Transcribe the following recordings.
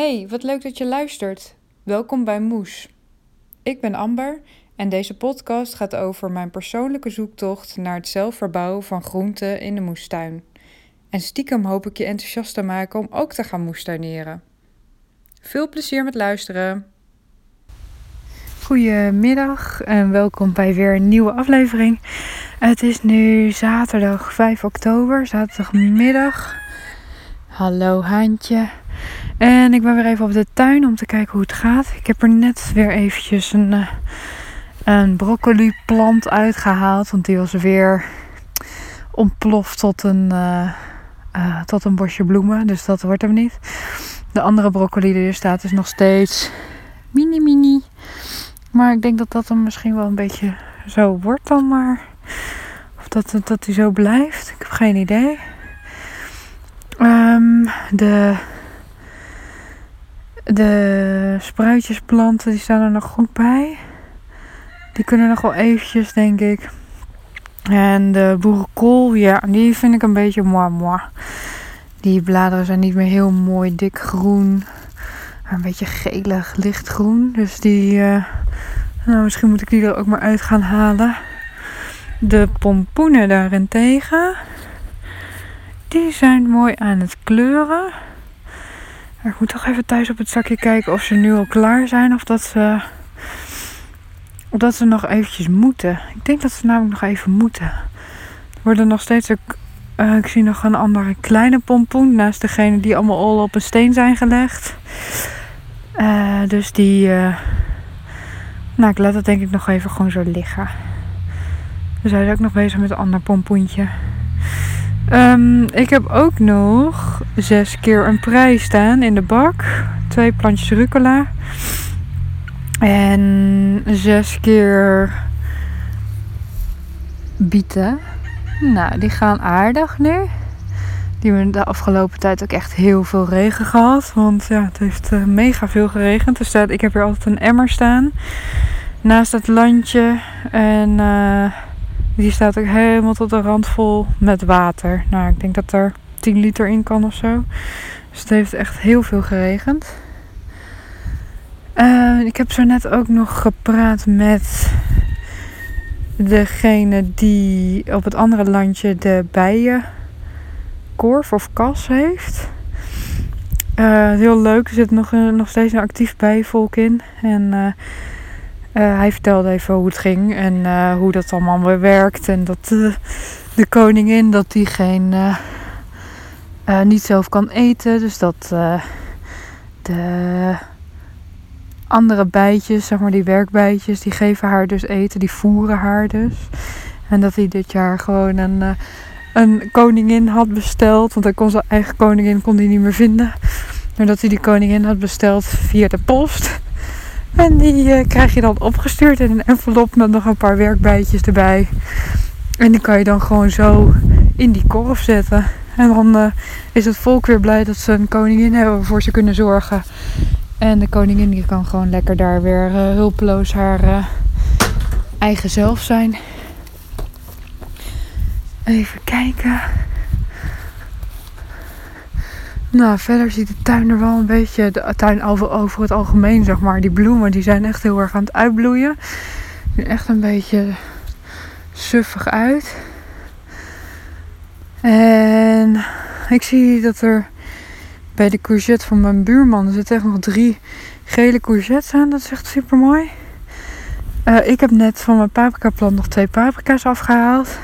Hey, wat leuk dat je luistert. Welkom bij Moes. Ik ben Amber en deze podcast gaat over mijn persoonlijke zoektocht naar het zelf verbouwen van groenten in de moestuin. En stiekem hoop ik je enthousiast te maken om ook te gaan moestuineren. Veel plezier met luisteren. Goedemiddag en welkom bij weer een nieuwe aflevering. Het is nu zaterdag 5 oktober, zaterdagmiddag. Hallo Haantje. En ik ben weer even op de tuin om te kijken hoe het gaat. Ik heb er net weer eventjes een, uh, een broccoli plant uitgehaald. Want die was weer ontploft tot een, uh, uh, tot een bosje bloemen. Dus dat wordt hem niet. De andere broccoli die er staat is nog steeds mini mini. Maar ik denk dat dat hem misschien wel een beetje zo wordt dan maar. Of dat, dat hij zo blijft. Ik heb geen idee. Um, de de spruitjesplanten die staan er nog goed bij. Die kunnen nog wel eventjes, denk ik. En de boerenkool, ja, die vind ik een beetje moi. Die bladeren zijn niet meer heel mooi dik groen. Maar een beetje gelig, lichtgroen. Dus die, uh, nou misschien moet ik die er ook maar uit gaan halen. De pompoenen daarentegen. Die zijn mooi aan het kleuren. Ik moet toch even thuis op het zakje kijken of ze nu al klaar zijn of dat ze, of dat ze nog eventjes moeten. Ik denk dat ze namelijk nog even moeten. Er worden nog steeds uh, ik zie nog een andere kleine pompoen naast degene die allemaal al op een steen zijn gelegd. Uh, dus die, uh, nou ik laat dat denk ik nog even gewoon zo liggen. We zijn ook nog bezig met een ander pompoentje. Um, ik heb ook nog zes keer een prijs staan in de bak. Twee plantjes rucola. En zes keer bieten. Nou, die gaan aardig nu. Die hebben de afgelopen tijd ook echt heel veel regen gehad. Want ja, het heeft uh, mega veel geregend. Dus staat, ik heb hier altijd een emmer staan. Naast het landje. En... Uh, die staat ook helemaal tot de rand vol met water. Nou, ik denk dat er 10 liter in kan of zo. Dus het heeft echt heel veel geregend. Uh, ik heb zo net ook nog gepraat met degene die op het andere landje de bijenkorf of kas heeft. Uh, heel leuk, er zit nog, nog steeds een actief bijenvolk in. En uh, uh, hij vertelde even hoe het ging en uh, hoe dat allemaal weer werkt. En dat uh, de koningin dat die geen, niet zelf kan eten. Dus dat de andere bijtjes, zeg maar die werkbijtjes, die geven haar dus eten. Die voeren haar dus. En dat hij dit jaar gewoon een, een koningin had besteld. Want hij kon zijn eigen koningin kon hij niet meer vinden. Maar dat hij die koningin had besteld via de post. En die uh, krijg je dan opgestuurd in een envelop met nog een paar werkbijtjes erbij. En die kan je dan gewoon zo in die korf zetten. En dan uh, is het volk weer blij dat ze een koningin hebben waarvoor ze kunnen zorgen. En de koningin die kan gewoon lekker daar weer uh, hulpeloos haar eigen zelf zijn. Even kijken. Nou, verder ziet de tuin er wel een beetje, de tuin over, over het algemeen, zeg maar. Die bloemen, die zijn echt heel erg aan het uitbloeien. Zien echt een beetje suffig uit. En ik zie dat er bij de courgette van mijn buurman, er zitten echt nog drie gele courgettes aan. Dat is echt super mooi. Uh, ik heb net van mijn paprika plant nog twee paprika's afgehaald.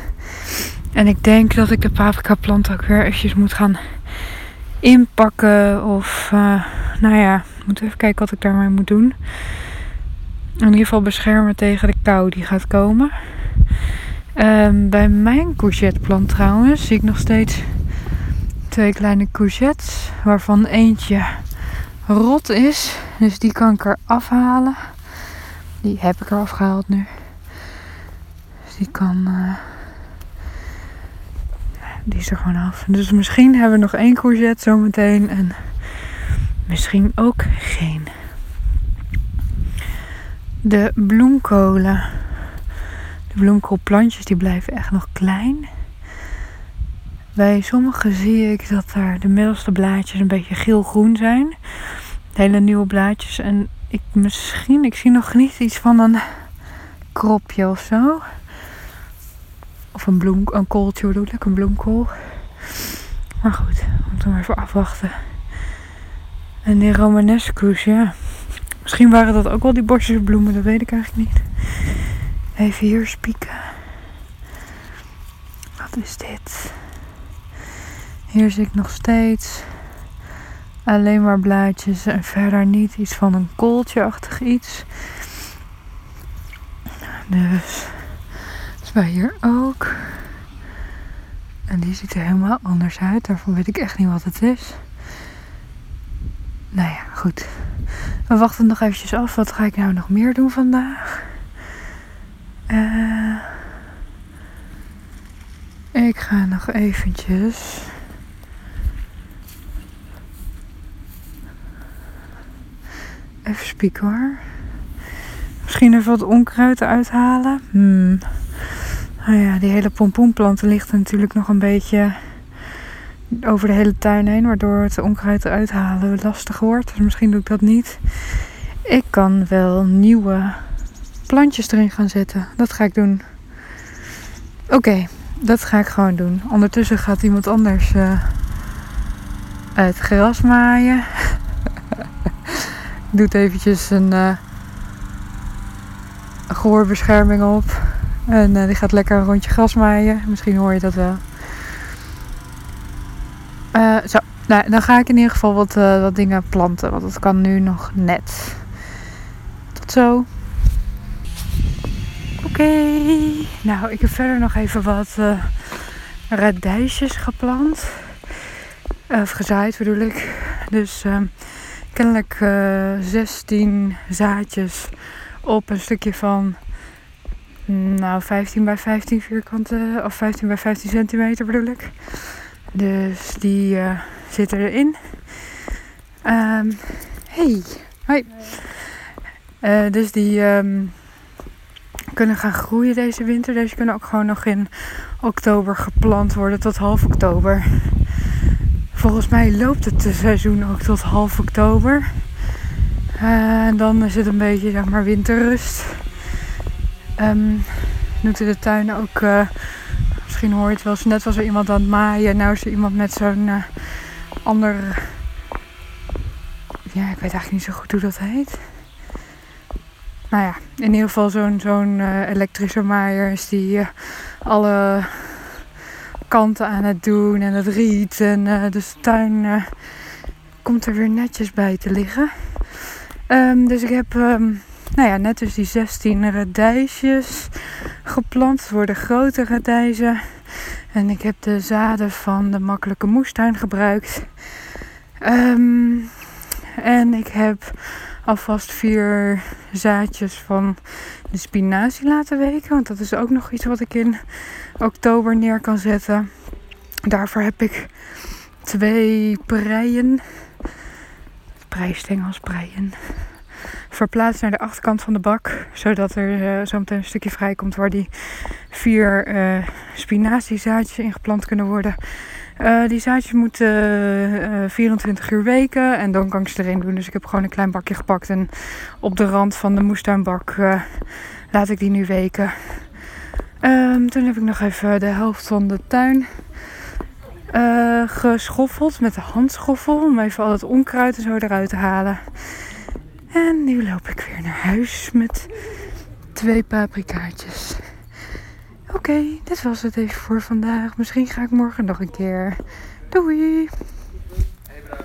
En ik denk dat ik de paprika plant ook weer eventjes moet gaan inpakken. Of uh, nou ja, moet even kijken wat ik daarmee moet doen. In ieder geval beschermen tegen de kou die gaat komen. Um, bij mijn courgetteplant trouwens zie ik nog steeds twee kleine courgettes. Waarvan eentje rot is. Dus die kan ik er afhalen. Die heb ik er afgehaald nu. Dus die kan... Uh, die is er gewoon af. Dus misschien hebben we nog één courgette zometeen. En misschien ook geen. De bloemkolen. De bloemkoolplantjes die blijven echt nog klein. Bij sommige zie ik dat daar de middelste blaadjes een beetje geel-groen zijn. Hele nieuwe blaadjes. En ik misschien, ik zie nog niet iets van een kropje of zo. Of een bloem, een kooltje bedoel ik, een bloemkool. Maar goed, we moeten even afwachten. En die Romanescus, ja. Misschien waren dat ook wel die bosjes bloemen, dat weet ik eigenlijk niet. Even hier spieken. Wat is dit? Hier zie ik nog steeds alleen maar blaadjes en verder niet iets van een kooltje-achtig iets. Dus, hier ook. En die ziet er helemaal anders uit. Daarvan weet ik echt niet wat het is. Nou ja, goed. We wachten nog eventjes af. Wat ga ik nou nog meer doen vandaag? Uh, ik ga nog eventjes... Even spieken hoor. Misschien even wat onkruid uithalen. Hmm. Nou ja, die hele pompoenplanten ligt natuurlijk nog een beetje over de hele tuin heen. Waardoor het onkruid eruit halen lastig wordt. Dus misschien doe ik dat niet. Ik kan wel nieuwe plantjes erin gaan zetten. Dat ga ik doen. Oké, dat ga ik gewoon doen. Ondertussen gaat iemand anders uh, het gras maaien. Doet eventjes een uh, gehoorbescherming op. En uh, die gaat lekker een rondje gras maaien. Misschien hoor je dat wel. Uh, zo, nou, dan ga ik in ieder geval wat, wat dingen planten. Want dat kan nu nog net. Tot zo. Oké. Nou, ik heb verder nog even wat radijsjes geplant. Of gezaaid bedoel ik. Dus uh, kennelijk uh, eh, 16 zaadjes op een stukje van nou 15 bij 15 vierkante of 15 bij 15 centimeter bedoel ik. Dus die zitten erin. Um, hey, hoi. dus die um, kunnen gaan groeien deze winter. Deze kunnen ook gewoon nog in oktober geplant worden tot half oktober. Volgens mij loopt het seizoen ook tot half oktober. Uh, en dan is het een beetje zeg maar winterrust. Um, moeten de tuin ook. Uh, misschien hoor je het wel. Net was er iemand aan het maaien. Nou is er iemand met zo'n uh, ander. Ja, ik weet eigenlijk niet zo goed hoe dat heet nou ja, in ieder geval zo'n zo'n uh, elektrische maaier is die alle kanten aan het doen en het riet. En dus de tuin komt er weer netjes bij te liggen. Um, dus ik heb um, nou ja, net dus die 16 radijsjes geplant. Worden grote radijzen. En ik heb de zaden van de makkelijke moestuin gebruikt. Um, en ik heb alvast vier zaadjes van de spinazie laten weken. Want dat is ook nog iets wat ik in oktober neer kan zetten. Daarvoor heb ik twee preien. Prijstengels, preien. Verplaatst naar de achterkant van de bak. Zodat er uh, zo meteen een stukje vrij komt waar die vier uh, spinaziezaadjes in geplant kunnen worden. Uh, die zaadjes moeten uh, eh, 24 eh, uur weken en dan kan ik ze erin doen. Dus ik heb gewoon een klein bakje gepakt en op de rand van de moestuinbak laat ik die nu weken. Um, toen heb ik nog even de helft van de tuin geschoffeld met de handschoffel om even al het onkruid en zo eruit te halen. En nu loop ik weer naar huis met twee paprikaatjes. Oké, dit was het even voor vandaag. Misschien ga ik morgen nog een keer. Doei!